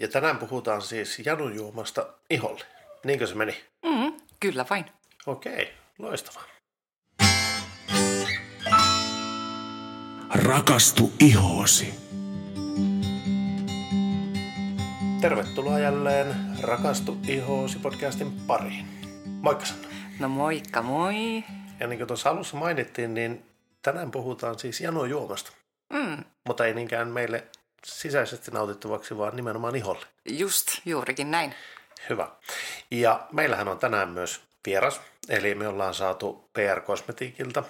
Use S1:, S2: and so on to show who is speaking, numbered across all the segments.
S1: Ja tänään puhutaan siis janujuomasta iholle. Niinkö se meni?
S2: Mm, kyllä vain.
S1: Okei, loistavaa.
S3: Rakastu ihoosi.
S1: Tervetuloa jälleen Rakastu ihoosi podcastin pariin. Moikka Sanna.
S2: No moikka moi.
S1: Ja niin kuin tuossa alussa mainittiin, niin tänään puhutaan siis janujuomasta.
S2: Mm,
S1: Mutta ei niinkään meille sisäisesti nautittavaksi, vaan nimenomaan iholle.
S2: just, juurikin näin.
S1: Hyvä. Ja meillähän on tänään myös vieras, eli me ollaan saatu PR Kosmetiikilta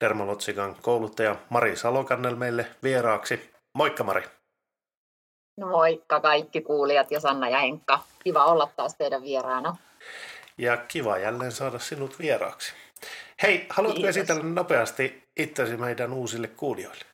S1: Dermalotsikan kouluttaja Mari Salokannel meille vieraaksi. Moikka Mari.
S4: No moikka kaikki kuulijat ja Sanna ja Henkka. Kiva olla taas teidän vieraana.
S1: Ja kiva jälleen saada sinut vieraaksi. Hei, haluatko
S4: Kiitos.
S1: esitellä nopeasti itsesi meidän uusille kuulijoille?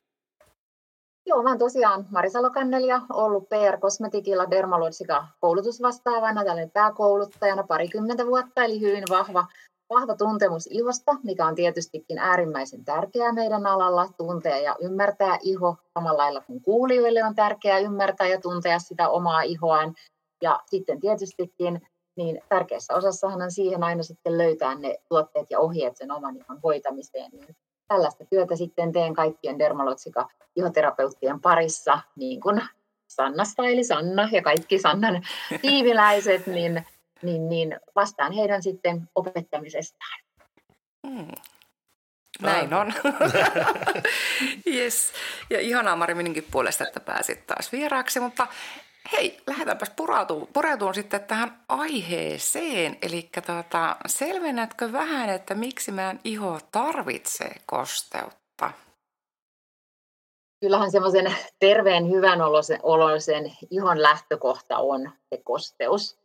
S4: Oon tosiaan Mari Salokannelja, ollut PR Kosmetikilla Dermalogica koulutusvastaavana, tällainen pääkouluttajana parikymmentä vuotta, eli hyvin vahva, vahva tuntemus ihosta, mikä on tietystikin äärimmäisen tärkeää meidän alalla, tuntea ja ymmärtää iho, samalla lailla kuin kuulijoille on tärkeää ymmärtää ja tuntea sitä omaa ihoaan. Ja sitten tietystikin niin tärkeässä osassahan on siihen aina sitten löytää ne tuotteet ja ohjeet sen oman ihon hoitamiseen. Niin tällaista työtä sitten teen kaikkien dermalotsika ihoterapeuttien parissa, niin kuin Sannasta eli Sanna ja kaikki Sannan tiiviläiset, niin, niin, niin vastaan heidän sitten opettamisestaan.
S2: Mm. Näin on. yes. Ja ihanaa Mari minunkin puolesta, että pääsit taas vieraaksi, mutta hei, lähdetäänpäs pureutumaan, sitten tähän aiheeseen. Eli tuota, selvennätkö vähän, että miksi meidän iho tarvitsee kosteutta?
S4: Kyllähän semmoisen terveen, hyvän olosen, olosen ihon lähtökohta on se kosteus.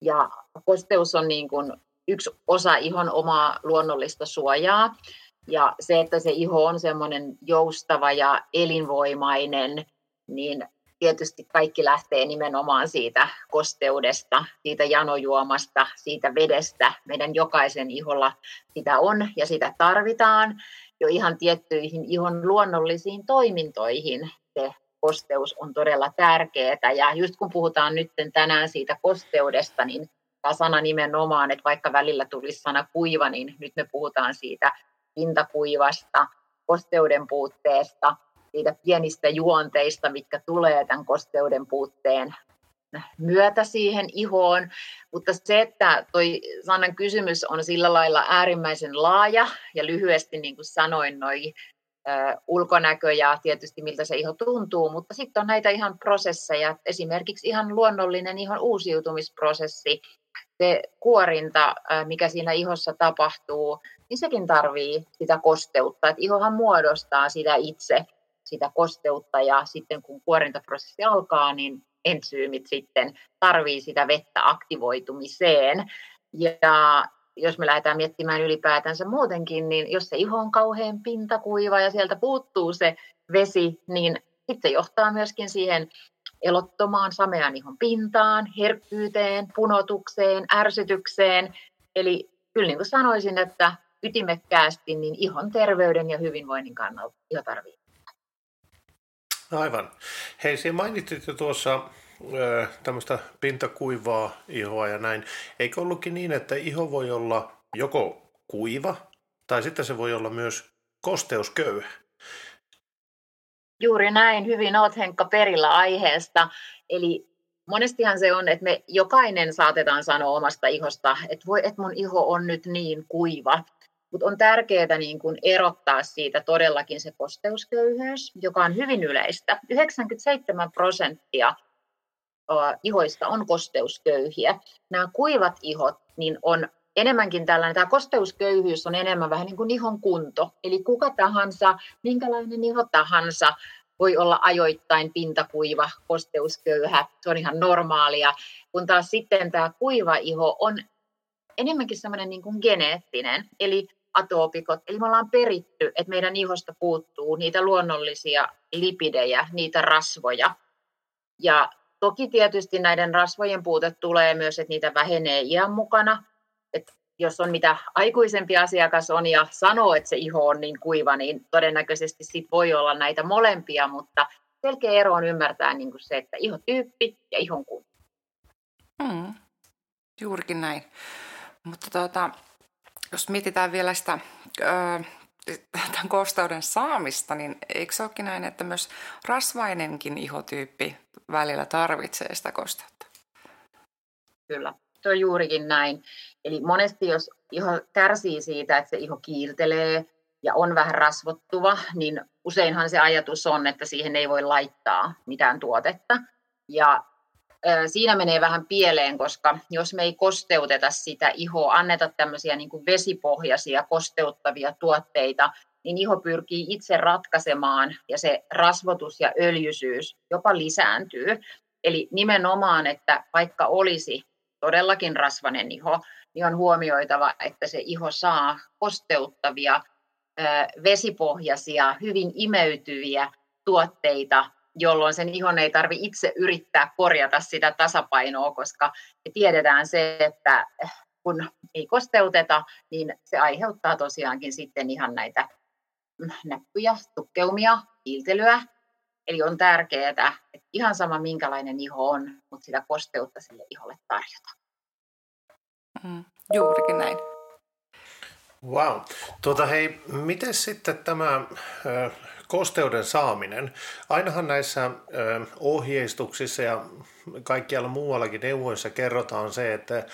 S4: Ja kosteus on niin kuin yksi osa ihon omaa luonnollista suojaa. Ja se, että se iho on semmoinen joustava ja elinvoimainen, niin tietysti kaikki lähtee nimenomaan siitä kosteudesta, siitä janojuomasta, siitä vedestä. Meidän jokaisen iholla sitä on ja sitä tarvitaan jo ihan tiettyihin ihon luonnollisiin toimintoihin se kosteus on todella tärkeää. Ja just kun puhutaan nyt tänään siitä kosteudesta, niin tämä sana nimenomaan, että vaikka välillä tulisi sana kuiva, niin nyt me puhutaan siitä pintakuivasta, kosteuden puutteesta, siitä pienistä juonteista, mitkä tulee tämän kosteuden puutteen myötä siihen ihoon. Mutta se, että toi Sannan kysymys on sillä lailla äärimmäisen laaja ja lyhyesti niin kuin sanoin, noi ö, ulkonäkö ja tietysti miltä se iho tuntuu, mutta sitten on näitä ihan prosesseja, esimerkiksi ihan luonnollinen ihon uusiutumisprosessi, se kuorinta, mikä siinä ihossa tapahtuu, niin sekin tarvii sitä kosteutta, että ihohan muodostaa sitä itse, sitä kosteutta ja sitten kun kuorintaprosessi alkaa, niin entsyymit sitten tarvii sitä vettä aktivoitumiseen. Ja jos me lähdetään miettimään ylipäätänsä muutenkin, niin jos se iho on kauhean pintakuiva ja sieltä puuttuu se vesi, niin sitten se johtaa myöskin siihen elottomaan samean ihon pintaan, herkkyyteen, punotukseen, ärsytykseen. Eli kyllä niin kuin sanoisin, että ytimekkäästi niin ihon terveyden ja hyvinvoinnin kannalta iho tarvitsee.
S1: Aivan. Hei, sinä mainitsit jo tuossa tämmöistä pintakuivaa ihoa ja näin. Eikö ollutkin niin, että iho voi olla joko kuiva, tai sitten se voi olla myös kosteusköyhä?
S4: Juuri näin, hyvin olet Henkka perillä aiheesta. Eli monestihan se on, että me jokainen saatetaan sanoa omasta ihosta, että voi, että mun iho on nyt niin kuiva. Mutta on tärkeää niin kun erottaa siitä todellakin se kosteusköyhyys, joka on hyvin yleistä. 97 prosenttia ihoista on kosteusköyhiä. Nämä kuivat ihot niin on enemmänkin tällainen, tämä kosteusköyhyys on enemmän vähän niin kuin ihon kunto. Eli kuka tahansa, minkälainen iho tahansa, voi olla ajoittain pintakuiva, kosteusköyhä, se on ihan normaalia. Kun taas sitten tämä kuiva iho on enemmänkin semmoinen niin kuin geneettinen, eli atoopikot. Eli me ollaan peritty, että meidän ihosta puuttuu niitä luonnollisia lipidejä, niitä rasvoja. Ja toki tietysti näiden rasvojen puute tulee myös, että niitä vähenee iän mukana. Että jos on mitä aikuisempi asiakas on ja sanoo, että se iho on niin kuiva, niin todennäköisesti sit voi olla näitä molempia, mutta selkeä ero on ymmärtää niin kuin se, että ihotyyppi ja ihon kunto.
S2: Mm, juurikin näin. Mutta tuota, jos mietitään vielä sitä tämän kosteuden saamista, niin eikö se olekin näin, että myös rasvainenkin ihotyyppi välillä tarvitsee sitä kosteutta?
S4: Kyllä, se on juurikin näin. Eli monesti jos iho kärsii siitä, että se iho kiiltelee ja on vähän rasvottuva, niin useinhan se ajatus on, että siihen ei voi laittaa mitään tuotetta. Ja siinä menee vähän pieleen, koska jos me ei kosteuteta sitä ihoa, anneta tämmöisiä niin kuin vesipohjaisia kosteuttavia tuotteita, niin iho pyrkii itse ratkaisemaan ja se rasvotus ja öljysyys jopa lisääntyy. Eli nimenomaan, että vaikka olisi todellakin rasvanen iho, niin on huomioitava, että se iho saa kosteuttavia, vesipohjaisia, hyvin imeytyviä tuotteita jolloin sen ihon ei tarvi itse yrittää korjata sitä tasapainoa, koska me tiedetään se, että kun ei kosteuteta, niin se aiheuttaa tosiaankin sitten ihan näitä näppyjä, tukkeumia, kiiltelyä. Eli on tärkeää, että ihan sama minkälainen iho on, mutta sitä kosteutta sille iholle tarjota.
S2: Mm, juurikin näin.
S1: Wow. Tuota, hei, miten sitten tämä kosteuden saaminen. Ainahan näissä ohjeistuksissa ja kaikkialla muuallakin neuvoissa kerrotaan se, että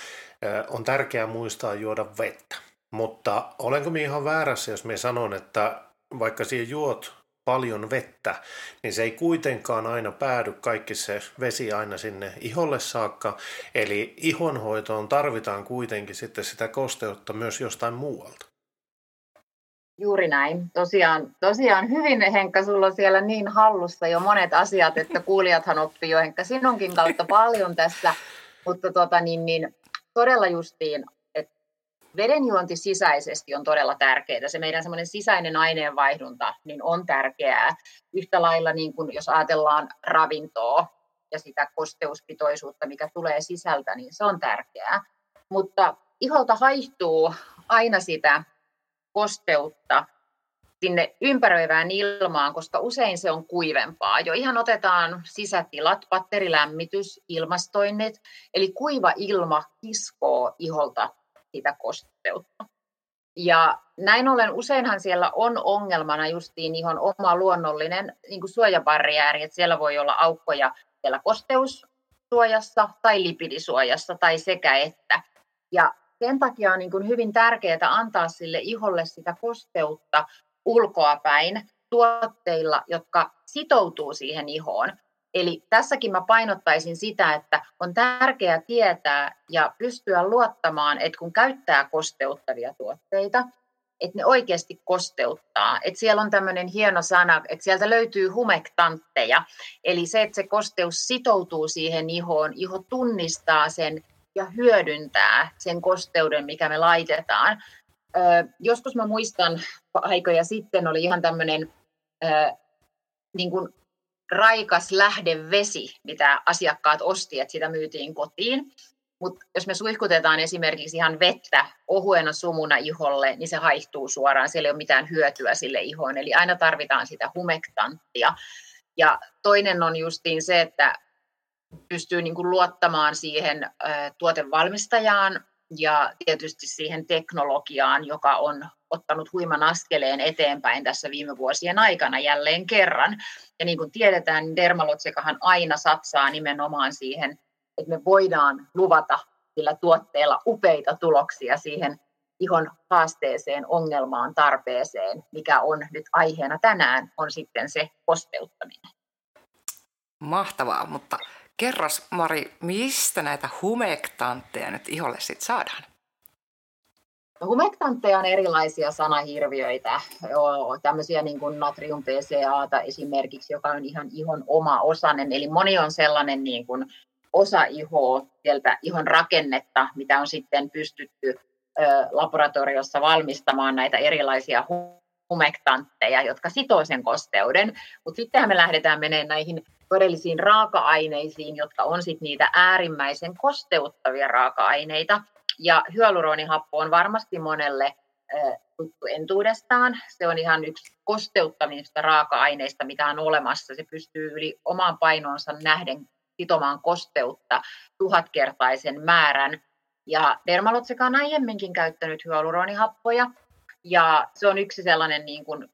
S1: on tärkeää muistaa juoda vettä. Mutta olenko minä ihan väärässä, jos minä sanon, että vaikka siihen juot paljon vettä, niin se ei kuitenkaan aina päädy kaikki se vesi aina sinne iholle saakka. Eli ihonhoitoon tarvitaan kuitenkin sitten sitä kosteutta myös jostain muualta.
S4: Juuri näin. Tosiaan, tosiaan hyvin, Henkka, sulla on siellä niin hallussa jo monet asiat, että kuulijathan oppii jo Henkka sinunkin kautta paljon tässä. Mutta tota, niin, niin, todella justiin, että vedenjuonti sisäisesti on todella tärkeää. Se meidän semmoinen sisäinen aineenvaihdunta niin on tärkeää. Yhtä lailla niin kuin jos ajatellaan ravintoa ja sitä kosteuspitoisuutta, mikä tulee sisältä, niin se on tärkeää. Mutta iholta haihtuu aina sitä kosteutta sinne ympäröivään ilmaan, koska usein se on kuivempaa. Jo ihan otetaan sisätilat, patterilämmitys, ilmastoinnit, eli kuiva ilma kiskoo iholta sitä kosteutta. Ja näin ollen useinhan siellä on ongelmana justiin ihon oma luonnollinen niin kuin suojabarriääri, että siellä voi olla aukkoja siellä kosteussuojassa tai lipidisuojassa tai sekä että. Ja sen takia on niin kuin hyvin tärkeää antaa sille iholle sitä kosteutta ulkoapäin tuotteilla, jotka sitoutuu siihen ihoon. Eli tässäkin mä painottaisin sitä, että on tärkeää tietää ja pystyä luottamaan, että kun käyttää kosteuttavia tuotteita, että ne oikeasti kosteuttaa. Että siellä on tämmöinen hieno sana, että sieltä löytyy humektantteja. Eli se, että se kosteus sitoutuu siihen ihoon, iho tunnistaa sen ja hyödyntää sen kosteuden, mikä me laitetaan. Ö, joskus mä muistan aikoja sitten oli ihan tämmöinen niin raikas lähdevesi, mitä asiakkaat osti, että sitä myytiin kotiin. Mutta jos me suihkutetaan esimerkiksi ihan vettä ohuena sumuna iholle, niin se haihtuu suoraan. Siellä ei ole mitään hyötyä sille ihoon. Eli aina tarvitaan sitä humektanttia. Ja toinen on justiin se, että pystyy niin kuin luottamaan siihen tuotevalmistajaan ja tietysti siihen teknologiaan, joka on ottanut huiman askeleen eteenpäin tässä viime vuosien aikana jälleen kerran. Ja niin kuin tiedetään, niin Dermalotsekahan aina satsaa nimenomaan siihen, että me voidaan luvata sillä tuotteella upeita tuloksia siihen ihon haasteeseen, ongelmaan, tarpeeseen, mikä on nyt aiheena tänään, on sitten se kosteuttaminen.
S2: Mahtavaa, mutta Kerros Mari, mistä näitä humektantteja nyt iholle sitten saadaan?
S4: No, humektantteja on erilaisia sanahirviöitä, tämmöisiä niin kuin natrium PCAta esimerkiksi, joka on ihan ihon oma osanen. Eli moni on sellainen niin kuin osa ihoa, sieltä ihon rakennetta, mitä on sitten pystytty laboratoriossa valmistamaan näitä erilaisia humektantteja, jotka sitoo sen kosteuden. Mutta sittenhän me lähdetään menemään näihin todellisiin raaka-aineisiin, jotka on sitten niitä äärimmäisen kosteuttavia raaka-aineita. Ja hyaluronihappo on varmasti monelle tuttu entuudestaan. Se on ihan yksi kosteuttamista raaka-aineista, mitä on olemassa. Se pystyy yli oman painonsa nähden sitomaan kosteutta tuhatkertaisen määrän. Ja Dermalotseka on aiemminkin käyttänyt hyaluronihappoja, ja se on yksi sellainen niin kuin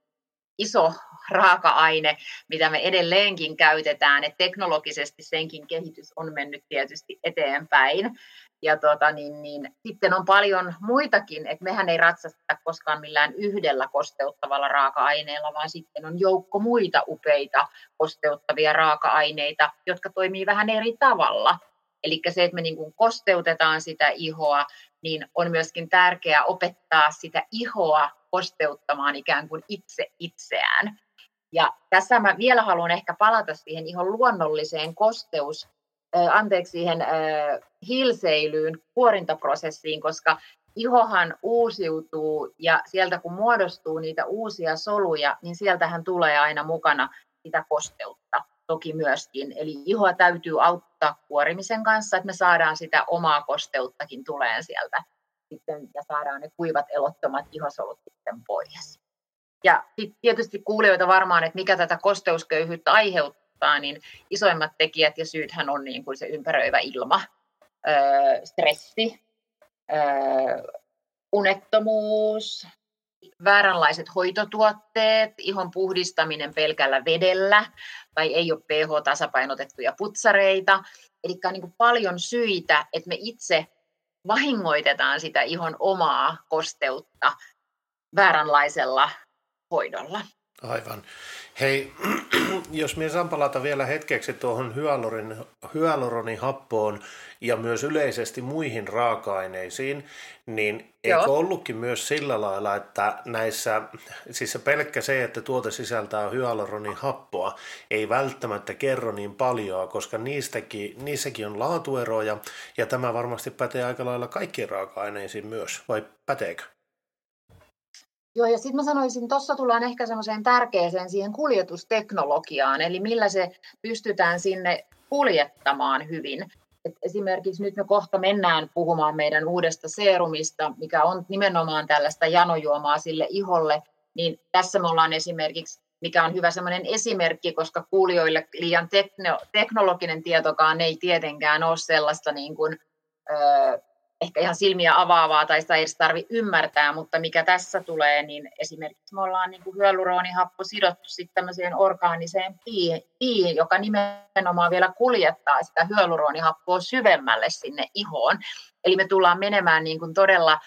S4: iso raaka-aine, mitä me edelleenkin käytetään, että teknologisesti senkin kehitys on mennyt tietysti eteenpäin. Ja tota, niin, niin, sitten on paljon muitakin, että mehän ei ratsasta koskaan millään yhdellä kosteuttavalla raaka-aineella, vaan sitten on joukko muita upeita kosteuttavia raaka-aineita, jotka toimii vähän eri tavalla. Eli se, että me niin kuin kosteutetaan sitä ihoa, niin on myöskin tärkeää opettaa sitä ihoa kosteuttamaan ikään kuin itse itseään. Ja tässä mä vielä haluan ehkä palata siihen ihan luonnolliseen kosteus, äh, anteeksi siihen äh, hilseilyyn, kuorintaprosessiin, koska ihohan uusiutuu ja sieltä kun muodostuu niitä uusia soluja, niin sieltähän tulee aina mukana sitä kosteutta toki myöskin. Eli ihoa täytyy auttaa kuorimisen kanssa, että me saadaan sitä omaa kosteuttakin tuleen sieltä sitten, ja saadaan ne kuivat elottomat ihosolut sitten pois. Ja tietysti kuulijoita varmaan, että mikä tätä kosteusköyhyyttä aiheuttaa, niin isoimmat tekijät ja syythän on niin kuin se ympäröivä ilma, öö, stressi, öö, unettomuus, vääränlaiset hoitotuotteet, ihon puhdistaminen pelkällä vedellä tai ei ole pH-tasapainotettuja putsareita. Eli on niin paljon syitä, että me itse vahingoitetaan sitä ihon omaa kosteutta vääränlaisella hoidolla.
S1: Aivan. Hei, jos minä saan palata vielä hetkeksi tuohon hyalurin, hyaluronihappoon ja myös yleisesti muihin raaka-aineisiin, niin Joo. eikö ollutkin myös sillä lailla, että näissä, siis se pelkkä se, että tuote sisältää hyaluronihappoa, ei välttämättä kerro niin paljon, koska niistäkin, niissäkin on laatueroja, ja tämä varmasti pätee aika lailla kaikkiin raaka-aineisiin myös, vai päteekö?
S4: Joo, ja sitten mä sanoisin, tuossa tullaan ehkä semmoiseen tärkeäseen siihen kuljetusteknologiaan, eli millä se pystytään sinne kuljettamaan hyvin. Et esimerkiksi nyt me kohta mennään puhumaan meidän uudesta seerumista, mikä on nimenomaan tällaista janojuomaa sille iholle, niin tässä me ollaan esimerkiksi, mikä on hyvä semmoinen esimerkki, koska kuulijoille liian teknologinen tietokaan ei tietenkään ole sellaista niin kuin, ehkä ihan silmiä avaavaa tai sitä ei edes tarvitse ymmärtää, mutta mikä tässä tulee, niin esimerkiksi me ollaan niin hyaluronihappo sidottu sitten tämmöiseen orgaaniseen piiin, joka nimenomaan vielä kuljettaa sitä hyaluronihappoa syvemmälle sinne ihoon. Eli me tullaan menemään niin kuin todella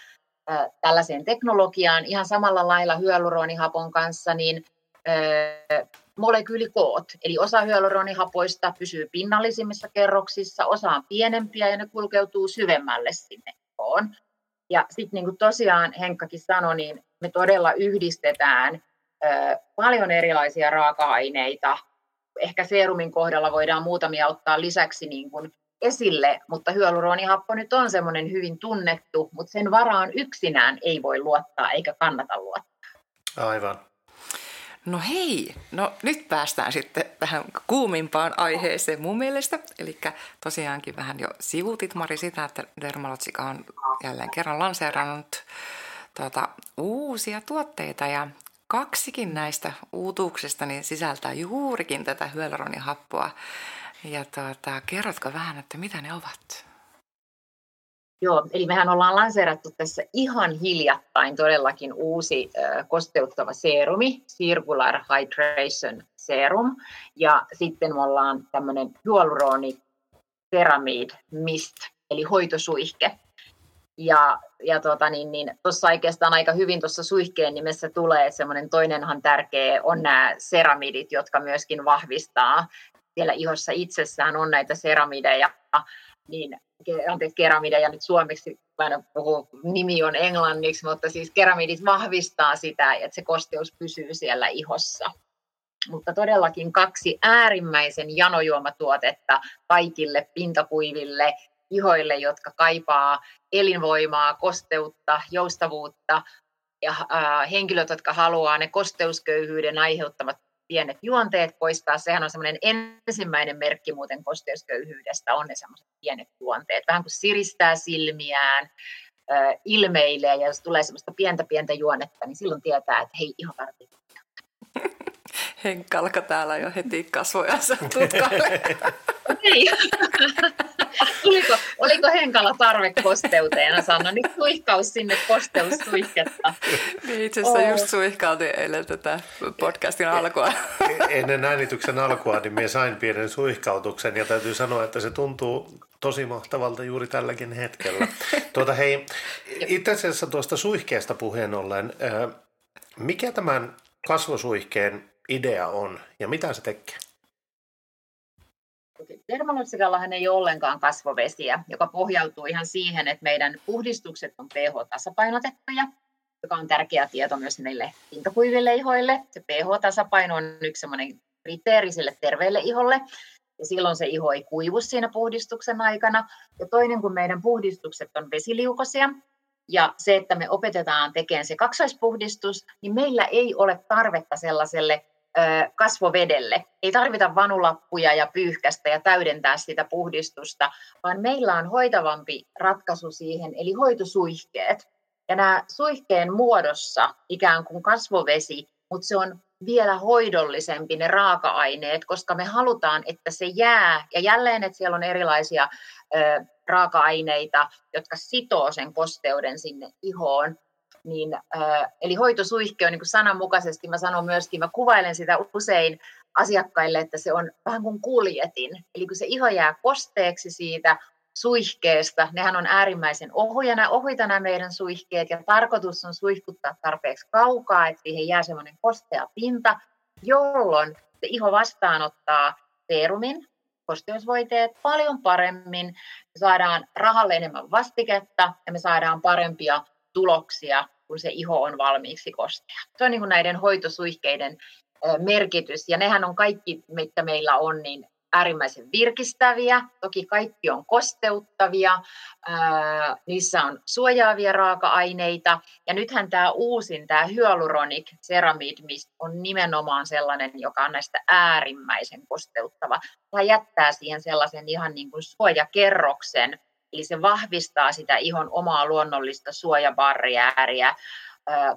S4: äh, tällaiseen teknologiaan ihan samalla lailla hyaluronihapon kanssa, niin äh, molekyylikoot. Eli osa hyaluronihapoista pysyy pinnallisimmissa kerroksissa, osa on pienempiä ja ne kulkeutuu syvemmälle sinne koon. Ja sitten niin kuin tosiaan Henkkakin sanoi, niin me todella yhdistetään ö, paljon erilaisia raaka-aineita. Ehkä seerumin kohdalla voidaan muutamia ottaa lisäksi niin kuin esille, mutta hyaluronihappo nyt on semmoinen hyvin tunnettu, mutta sen varaan yksinään ei voi luottaa eikä kannata luottaa.
S1: Aivan.
S2: No hei, no nyt päästään sitten tähän kuumimpaan aiheeseen mun mielestä. Eli tosiaankin vähän jo sivutit Mari sitä, että Dermalotsika on jälleen kerran lanseerannut tuota, uusia tuotteita ja kaksikin näistä uutuuksista niin sisältää juurikin tätä hyaluronihappoa. Ja tuota, kerrotko vähän, että mitä ne ovat?
S4: Joo, eli mehän ollaan lanseerattu tässä ihan hiljattain todellakin uusi kosteuttava seerumi, Circular Hydration Serum, ja sitten me ollaan tämmöinen hyaluroni Ceramid Mist, eli hoitosuihke. Ja, ja tota, niin, niin, oikeastaan aika hyvin tuossa suihkeen nimessä tulee, semmoinen toinenhan tärkeä on nämä seramidit, jotka myöskin vahvistaa. Siellä ihossa itsessään on näitä seramideja, niin anteeksi, keramide, ja nyt suomeksi mä en puhu, nimi on englanniksi, mutta siis keramidit vahvistaa sitä, että se kosteus pysyy siellä ihossa. Mutta todellakin kaksi äärimmäisen janojuomatuotetta kaikille pintakuiville ihoille, jotka kaipaa elinvoimaa, kosteutta, joustavuutta ja äh, henkilöt, jotka haluaa ne kosteusköyhyyden aiheuttamat pienet juonteet poistaa. Sehän on semmoinen ensimmäinen merkki muuten kosteusköyhyydestä, on ne semmoiset pienet juonteet. Vähän kuin siristää silmiään, ilmeilee ja jos tulee semmoista pientä pientä juonetta, niin silloin tietää, että hei, ihan tarvitsee.
S2: Henkka alkaa täällä jo heti kasvojansa tutkaille.
S4: Oliko, oliko Henkalla tarve kosteuteen? Sano nyt suihkaus sinne kosteussuihketta.
S2: Niin, itse asiassa oh. just suihkautin eilen tätä podcastin alkua.
S1: E- ennen äänityksen alkua niin minä sain pienen suihkautuksen ja täytyy sanoa, että se tuntuu tosi mahtavalta juuri tälläkin hetkellä. Tuota, hei, itse asiassa tuosta suihkeesta puheen ollen, mikä tämän kasvosuihkeen idea on ja mitä se tekee?
S4: Dermalotsikallahan ei ole ollenkaan kasvovesiä, joka pohjautuu ihan siihen, että meidän puhdistukset on pH-tasapainotettuja, joka on tärkeä tieto myös meille pintakuiville ihoille. Se pH-tasapaino on yksi sellainen kriteeri sille terveelle iholle, ja silloin se iho ei kuivu siinä puhdistuksen aikana. Ja toinen, kun meidän puhdistukset on vesiliukoisia, ja se, että me opetetaan tekemään se kaksoispuhdistus, niin meillä ei ole tarvetta sellaiselle kasvovedelle. Ei tarvita vanulappuja ja pyyhkästä ja täydentää sitä puhdistusta, vaan meillä on hoitavampi ratkaisu siihen, eli hoitosuihkeet. Ja nämä suihkeen muodossa ikään kuin kasvovesi, mutta se on vielä hoidollisempi ne raaka-aineet, koska me halutaan, että se jää. Ja jälleen, että siellä on erilaisia ö, raaka-aineita, jotka sitoo sen kosteuden sinne ihoon niin, äh, eli hoitosuihke on niin kuin sananmukaisesti, mä sanon myöskin, mä kuvailen sitä usein asiakkaille, että se on vähän kuin kuljetin. Eli kun se iho jää kosteeksi siitä suihkeesta, nehän on äärimmäisen ohuja, ohuita nämä meidän suihkeet, ja tarkoitus on suihkuttaa tarpeeksi kaukaa, että siihen jää semmoinen kostea pinta, jolloin se iho vastaanottaa serumin, kosteusvoiteet paljon paremmin, me saadaan rahalle enemmän vastiketta ja me saadaan parempia tuloksia, kun se iho on valmiiksi kostea. Se on niin kuin näiden hoitosuihkeiden merkitys, ja nehän on kaikki, mitä meillä on, niin äärimmäisen virkistäviä. Toki kaikki on kosteuttavia, niissä on suojaavia raaka-aineita. Ja nythän tämä uusin, tämä hyaluronic ceramid on nimenomaan sellainen, joka on näistä äärimmäisen kosteuttava. Tämä jättää siihen sellaisen ihan niin kuin suojakerroksen, Eli se vahvistaa sitä ihon omaa luonnollista suojabarriääriä,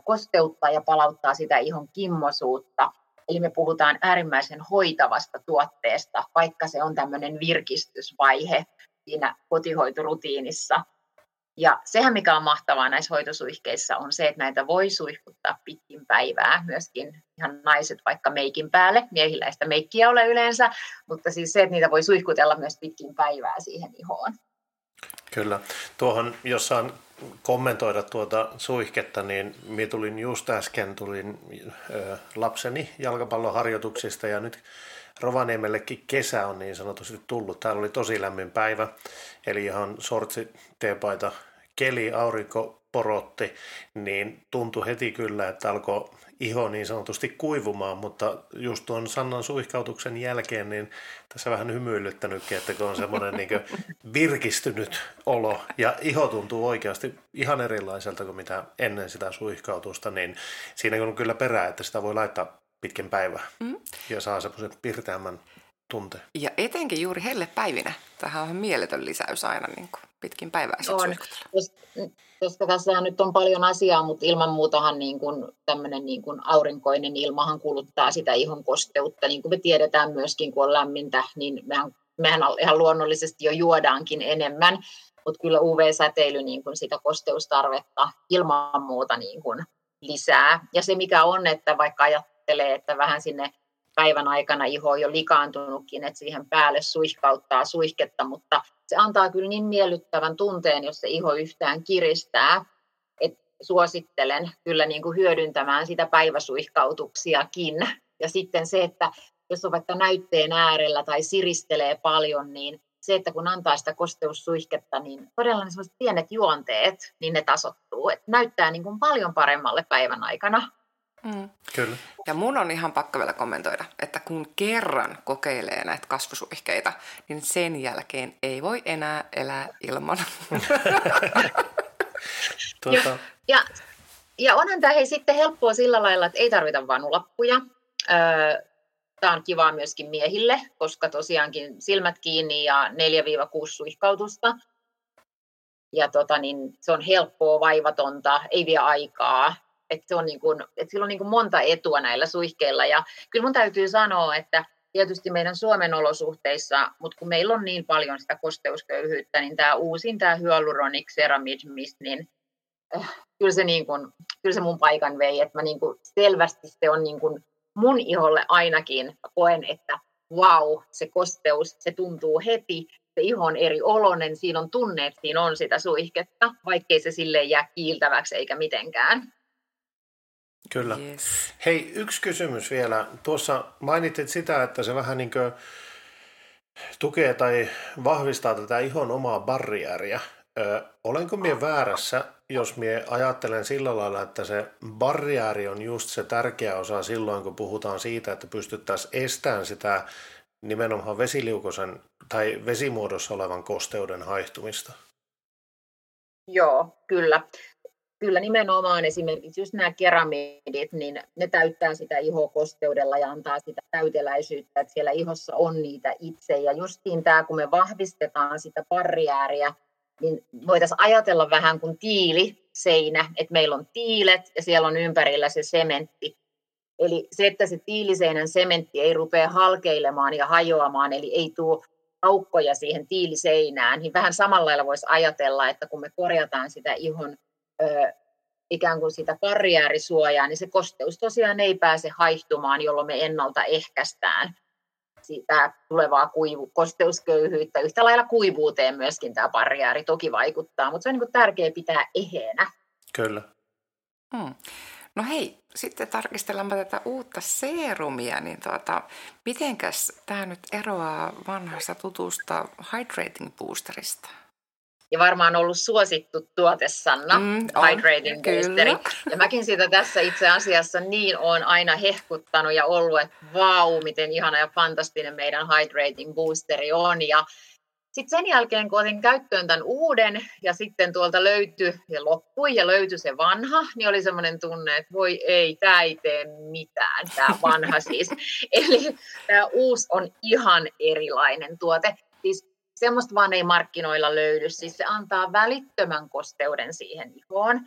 S4: kosteuttaa ja palauttaa sitä ihon kimmosuutta. Eli me puhutaan äärimmäisen hoitavasta tuotteesta, vaikka se on tämmöinen virkistysvaihe siinä kotihoitorutiinissa. Ja sehän, mikä on mahtavaa näissä hoitosuihkeissa, on se, että näitä voi suihkuttaa pitkin päivää. Myöskin ihan naiset vaikka meikin päälle. Miehillä ei sitä meikkiä ole yleensä, mutta siis se, että niitä voi suihkutella myös pitkin päivää siihen ihoon.
S1: Kyllä. Tuohon, jos saan kommentoida tuota suihketta, niin minä tulin just äsken, tulin lapseni jalkapalloharjoituksista ja nyt Rovaniemellekin kesä on niin sanotusti tullut. Täällä oli tosi lämmin päivä, eli ihan sortsi, teepaita, keli, aurinko porotti, niin tuntui heti kyllä, että alkoi iho niin sanotusti kuivumaan, mutta just tuon Sannan suihkautuksen jälkeen, niin tässä vähän hymyilyttänytkin, että kun on semmoinen niin virkistynyt olo ja iho tuntuu oikeasti ihan erilaiselta kuin mitä ennen sitä suihkautusta, niin siinä on kyllä perää, että sitä voi laittaa pitkin päivää mm. ja saa semmoisen pirteämmän tunte.
S2: Ja etenkin juuri päivinä. Tähän on mieletön lisäys aina niin kuin pitkin päivää
S4: on, koska tässä nyt on paljon asiaa, mutta ilman muutahan niin kuin tämmöinen niin kuin aurinkoinen ilmahan kuluttaa sitä ihon kosteutta. Niin kuin me tiedetään myöskin, kun on lämmintä, niin mehän, mehän ihan luonnollisesti jo juodaankin enemmän, mutta kyllä UV-säteily niin kuin sitä kosteustarvetta ilman muuta niin kuin lisää. Ja se mikä on, että vaikka ajattelee, että vähän sinne päivän aikana iho on jo likaantunutkin, että siihen päälle suihkauttaa suihketta, mutta se antaa kyllä niin miellyttävän tunteen, jos se iho yhtään kiristää, että suosittelen kyllä niin kuin hyödyntämään sitä päiväsuihkautuksiakin. Ja sitten se, että jos on vaikka näytteen äärellä tai siristelee paljon, niin se, että kun antaa sitä kosteussuihketta, niin todella ne pienet juonteet, niin ne tasottuu. Että näyttää niin kuin paljon paremmalle päivän aikana.
S1: Mm. Kyllä.
S2: Ja mun on ihan pakko vielä kommentoida, että kun kerran kokeilee näitä kasvusuihkeita, niin sen jälkeen ei voi enää elää ilman.
S4: tuota... ja, ja, ja onhan tämä hei sitten helppoa sillä lailla, että ei tarvita vanulappuja. Öö, tämä on kivaa myöskin miehille, koska tosiaankin silmät kiinni ja 4-6 suihkautusta. ja tota, niin se on helppoa, vaivatonta, ei vie aikaa. Et se on niin kuin, et sillä on niin kuin monta etua näillä suihkeilla. Ja kyllä mun täytyy sanoa, että tietysti meidän Suomen olosuhteissa, mutta kun meillä on niin paljon sitä kosteusköyhyyttä, niin tämä uusin, tämä hyaluronic ceramide mist, niin äh, kyllä, se niin kuin, kyllä se mun paikan vei, että mä niin kuin selvästi se on niin kuin mun iholle ainakin koen, että wow, se kosteus, se tuntuu heti, se iho on eri olonen, siinä on tunne, että siinä on sitä suihketta, vaikkei se sille jää kiiltäväksi eikä mitenkään.
S1: Kyllä. Yes. Hei, yksi kysymys vielä. Tuossa mainitsit sitä, että se vähän niin kuin tukee tai vahvistaa tätä ihon omaa barriäriä. Ö, olenko minä väärässä, jos minä ajattelen sillä lailla, että se barriäri on just se tärkeä osa silloin, kun puhutaan siitä, että pystyttäisiin estämään sitä nimenomaan vesiliukosen tai vesimuodossa olevan kosteuden haihtumista?
S4: Joo, kyllä. Kyllä nimenomaan esimerkiksi just nämä keramidit, niin ne täyttää sitä ihokosteudella ja antaa sitä täyteläisyyttä, että siellä ihossa on niitä itse. Ja justiin tämä, kun me vahvistetaan sitä barriääriä, niin voitaisiin ajatella vähän kuin tiiliseinä, että meillä on tiilet ja siellä on ympärillä se sementti. Eli se, että se tiiliseinän sementti ei rupea halkeilemaan ja hajoamaan, eli ei tule aukkoja siihen tiiliseinään, niin vähän samalla lailla voisi ajatella, että kun me korjataan sitä ihon ikään kuin sitä barriärisuojaa, niin se kosteus tosiaan ei pääse haihtumaan, jolloin me ennaltaehkäistään sitä tulevaa kuivu, kosteusköyhyyttä. Yhtä lailla kuivuuteen myöskin tämä barriääri toki vaikuttaa, mutta se on niin tärkeää pitää eheenä.
S1: Kyllä.
S2: Hmm. No hei, sitten tarkistellaan tätä uutta seerumia, niin tuota, mitenkäs tämä nyt eroaa vanhasta tutusta Hydrating Boosterista?
S4: Ja varmaan ollut suosittu tuote, Sanna, mm, on, Hydrating Boosteri. Ja mäkin sitä tässä itse asiassa niin on aina hehkuttanut ja ollut, että vau, miten ihana ja fantastinen meidän Hydrating Boosteri on. Ja sitten sen jälkeen, kun otin käyttöön tämän uuden ja sitten tuolta löytyi ja loppui ja löytyi se vanha, niin oli semmoinen tunne, että voi ei, tämä ei tee mitään, tämä vanha siis. Eli tämä uusi on ihan erilainen tuote. Siis semmoista vaan ei markkinoilla löydy. Siis se antaa välittömän kosteuden siihen ihoon.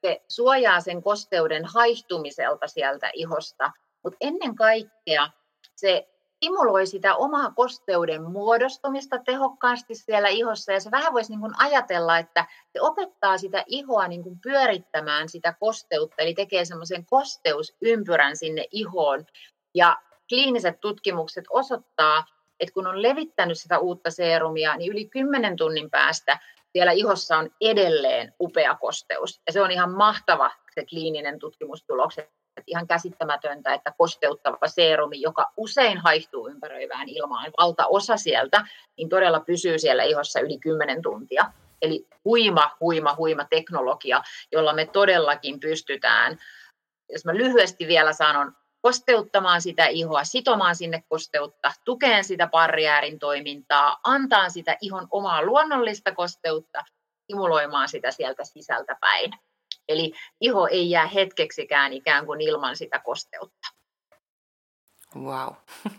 S4: Se suojaa sen kosteuden haihtumiselta sieltä ihosta, mutta ennen kaikkea se stimuloi sitä omaa kosteuden muodostumista tehokkaasti siellä ihossa ja se vähän voisi niin ajatella, että se opettaa sitä ihoa niin pyörittämään sitä kosteutta, eli tekee semmoisen kosteusympyrän sinne ihoon ja kliiniset tutkimukset osoittaa, että kun on levittänyt sitä uutta seerumia, niin yli 10 tunnin päästä siellä ihossa on edelleen upea kosteus. Ja se on ihan mahtava se kliininen tutkimustulos, ihan käsittämätöntä, että kosteuttava seerumi, joka usein haihtuu ympäröivään ilmaan, valtaosa sieltä, niin todella pysyy siellä ihossa yli 10 tuntia. Eli huima, huima, huima teknologia, jolla me todellakin pystytään, jos mä lyhyesti vielä sanon, kosteuttamaan sitä ihoa, sitomaan sinne kosteutta, tukeen sitä barriäärin toimintaa, antaa sitä ihon omaa luonnollista kosteutta, stimuloimaan sitä sieltä sisältä päin. Eli iho ei jää hetkeksikään ikään kuin ilman sitä kosteutta.
S2: Wow.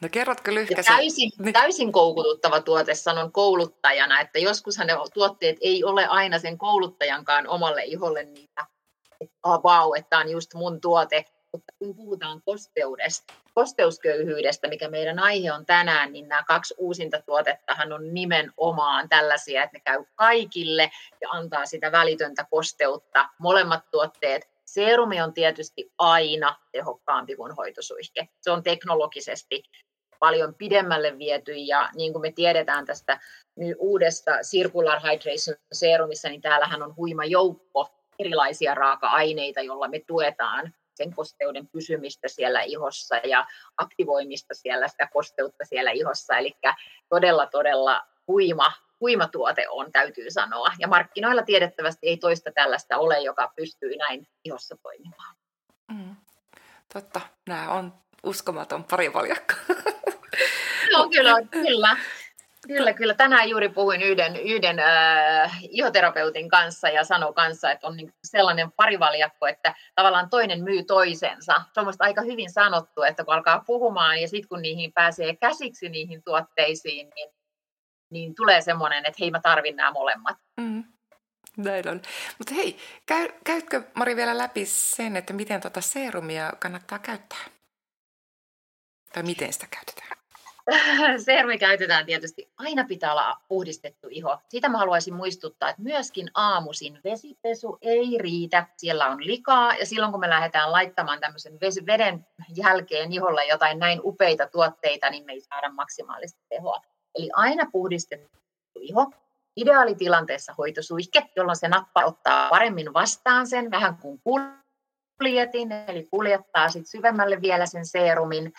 S2: No kerrotko lyhkäisen?
S4: Täysin, niin. täysin koukututtava tuote, sanon kouluttajana, että joskushan ne tuotteet ei ole aina sen kouluttajankaan omalle iholle niitä, että oh, wow, että on just mun tuote, mutta kun puhutaan kosteudesta, kosteusköyhyydestä, mikä meidän aihe on tänään, niin nämä kaksi uusinta tuotettahan on nimenomaan tällaisia, että ne käy kaikille ja antaa sitä välitöntä kosteutta. Molemmat tuotteet Serumi on tietysti aina tehokkaampi kuin hoitosuihke. Se on teknologisesti paljon pidemmälle viety ja niin kuin me tiedetään tästä uudesta Circular Hydration Serumissa, niin täällähän on huima joukko erilaisia raaka-aineita, joilla me tuetaan sen kosteuden pysymistä siellä ihossa ja aktivoimista siellä, sitä kosteutta siellä ihossa. Eli todella, todella huima, huima tuote on, täytyy sanoa. Ja markkinoilla tiedettävästi ei toista tällaista ole, joka pystyy näin ihossa toimimaan. Mm.
S2: Totta, nämä on uskomaton parivaljakko.
S4: No kyllä, kyllä. Kyllä, kyllä. Tänään juuri puhuin yhden, yhden äh, ihoterapeutin kanssa ja sanoi kanssa, että on niin sellainen parivaljakko, että tavallaan toinen myy toisensa. Se on aika hyvin sanottu, että kun alkaa puhumaan ja sitten kun niihin pääsee käsiksi niihin tuotteisiin, niin niin tulee semmoinen, että hei mä tarvin nämä molemmat.
S2: Mm. Näin on. Mutta hei, käy, käytkö Mari vielä läpi sen, että miten tuota seerumia kannattaa käyttää? Tai miten sitä käytetään?
S4: Sermi käytetään tietysti, aina pitää olla puhdistettu iho. Siitä mä haluaisin muistuttaa, että myöskin aamuisin vesipesu ei riitä. Siellä on likaa ja silloin kun me lähdetään laittamaan tämmöisen veden jälkeen iholle jotain näin upeita tuotteita, niin me ei saada maksimaalista tehoa. Eli aina puhdistettu iho. Ideaalitilanteessa hoitosuihke, jolloin se nappa ottaa paremmin vastaan sen, vähän kuin kuljetin, eli kuljettaa sitten syvemmälle vielä sen seerumin.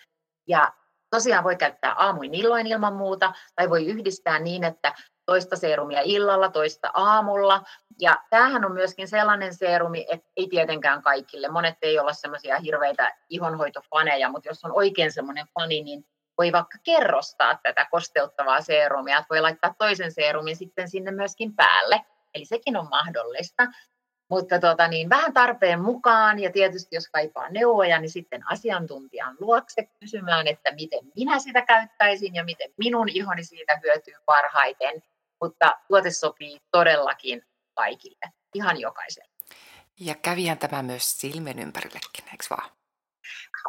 S4: Ja Tosiaan voi käyttää aamuin illoin ilman muuta, tai voi yhdistää niin, että toista seerumia illalla, toista aamulla. Ja tämähän on myöskin sellainen seerumi, että ei tietenkään kaikille. Monet ei olla semmoisia hirveitä ihonhoitofaneja, mutta jos on oikein semmoinen fani, niin voi vaikka kerrostaa tätä kosteuttavaa seerumia, että voi laittaa toisen seerumin sitten sinne myöskin päälle. Eli sekin on mahdollista. Mutta tota, niin vähän tarpeen mukaan ja tietysti jos kaipaa neuvoja, niin sitten asiantuntijan luokse kysymään, että miten minä sitä käyttäisin ja miten minun ihoni siitä hyötyy parhaiten. Mutta tuote sopii todellakin kaikille, ihan jokaiselle.
S2: Ja kävijän tämä myös silmen ympärillekin, eikö vaan?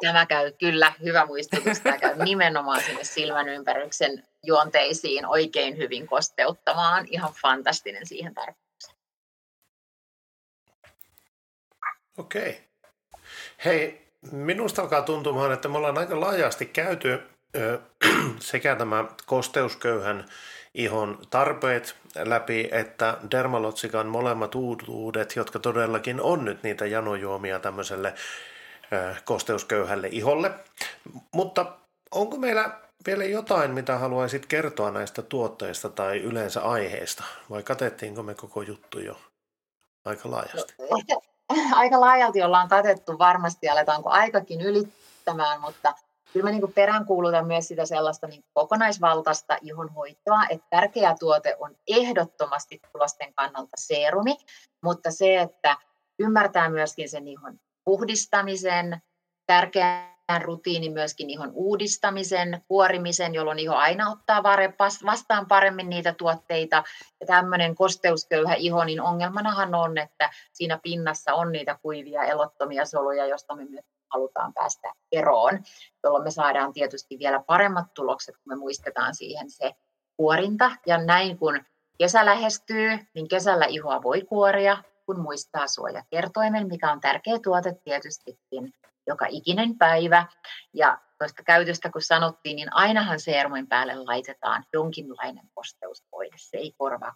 S4: Tämä käy kyllä, hyvä muistutus, tämä käy nimenomaan sinne silmän ympäryksen juonteisiin oikein hyvin kosteuttamaan. Ihan fantastinen siihen tarpeeseen.
S1: Okei. Hei, minusta alkaa tuntumaan, että me ollaan aika laajasti käyty ö, sekä tämä kosteusköyhän ihon tarpeet läpi, että Dermalotsikan molemmat uutuudet, jotka todellakin on nyt niitä janojuomia tämmöiselle ö, kosteusköyhälle iholle. Mutta onko meillä vielä jotain, mitä haluaisit kertoa näistä tuotteista tai yleensä aiheesta, vai katettiinko me koko juttu jo aika laajasti?
S4: No, aika laajalti ollaan katettu varmasti, aletaanko aikakin ylittämään, mutta kyllä mä niin peräänkuulutan myös sitä sellaista niin kokonaisvaltaista ihonhoitoa, että tärkeä tuote on ehdottomasti tulosten kannalta seerumi, mutta se, että ymmärtää myöskin sen ihon puhdistamisen, tärkeä rutiini myöskin ihon uudistamisen, kuorimisen, jolloin iho aina ottaa vastaan paremmin niitä tuotteita. Ja tämmöinen kosteusköyhä iho, niin ongelmanahan on, että siinä pinnassa on niitä kuivia elottomia soluja, joista me myös halutaan päästä eroon, jolloin me saadaan tietysti vielä paremmat tulokset, kun me muistetaan siihen se kuorinta. Ja näin kun kesä lähestyy, niin kesällä ihoa voi kuoria, kun muistaa suojakertoimen, mikä on tärkeä tuote tietystikin joka ikinen päivä. Ja tuosta käytöstä, kun sanottiin, niin ainahan seerumin päälle laitetaan jonkinlainen kosteusvoide. Se ei korvaa.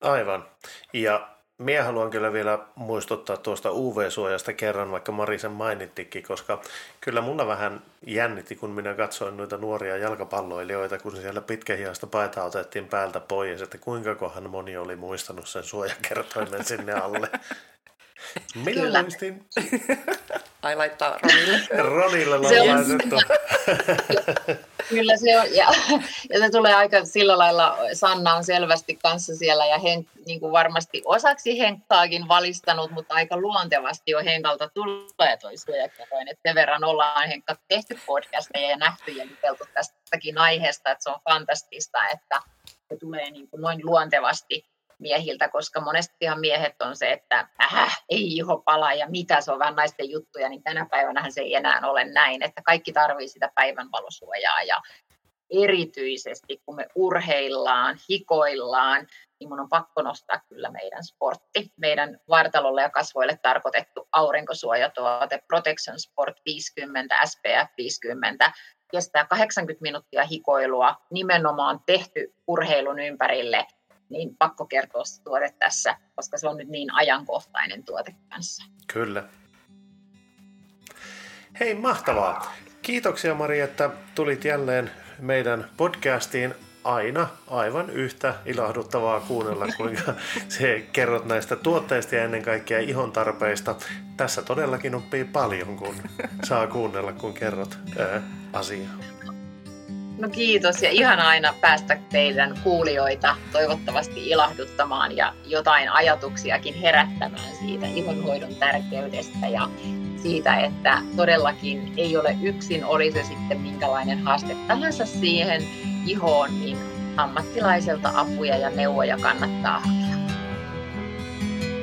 S1: Aivan. Ja Mie haluan kyllä vielä muistuttaa tuosta UV-suojasta kerran, vaikka Marisen mainittikin, koska kyllä mulla vähän jännitti, kun minä katsoin noita nuoria jalkapalloilijoita, kun siellä pitkähiasta paitaa otettiin päältä pois, että kuinka kohan moni oli muistanut sen suojakertoimen sinne alle.
S2: Millä Kyllä. Muistin? Ai laittaa Ronille.
S1: Ronille se on,
S4: Kyllä se on, ja, ja se tulee aika sillä lailla, Sanna on selvästi kanssa siellä ja Henk, niin kuin varmasti osaksi Henkkaakin valistanut, mutta aika luontevasti jo Henkalta tulee toi suojakerroin, että sen verran ollaan Henkka tehty podcasteja ja nähty ja juteltu tästäkin aiheesta, että se on fantastista, että se tulee niin kuin noin luontevasti miehiltä, koska monestihan miehet on se, että äh, ei iho pala ja mitä se on vähän naisten juttuja, niin tänä päivänä se ei enää ole näin, että kaikki tarvii sitä päivänvalosuojaa ja erityisesti kun me urheillaan, hikoillaan, niin mun on pakko nostaa kyllä meidän sportti, meidän vartalolle ja kasvoille tarkoitettu aurinkosuojatuote Protection Sport 50, SPF 50, kestää 80 minuuttia hikoilua, nimenomaan tehty urheilun ympärille niin pakko kertoa se tuote tässä, koska se on nyt niin ajankohtainen tuote kanssa.
S1: Kyllä. Hei, mahtavaa. Kiitoksia Mari, että tulit jälleen meidän podcastiin aina aivan yhtä ilahduttavaa kuunnella, kuinka se kerrot näistä tuotteista ja ennen kaikkea ihon tarpeista. Tässä todellakin oppii paljon, kun saa kuunnella, kun kerrot ää, asiaa.
S4: No kiitos ja ihan aina päästä teidän kuulijoita toivottavasti ilahduttamaan ja jotain ajatuksiakin herättämään siitä ihonhoidon tärkeydestä ja siitä, että todellakin ei ole yksin, oli se sitten minkälainen haaste tahansa siihen ihoon, niin ammattilaiselta apuja ja neuvoja kannattaa hakea.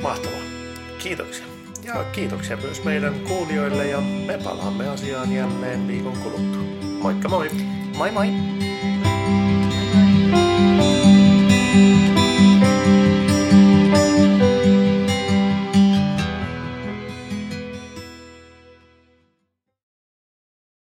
S1: Mahtavaa. Kiitoksia. Ja kiitoksia myös meidän kuulijoille ja me palaamme asiaan jälleen viikon kuluttua. Moikka
S2: moi!
S4: Moi moi!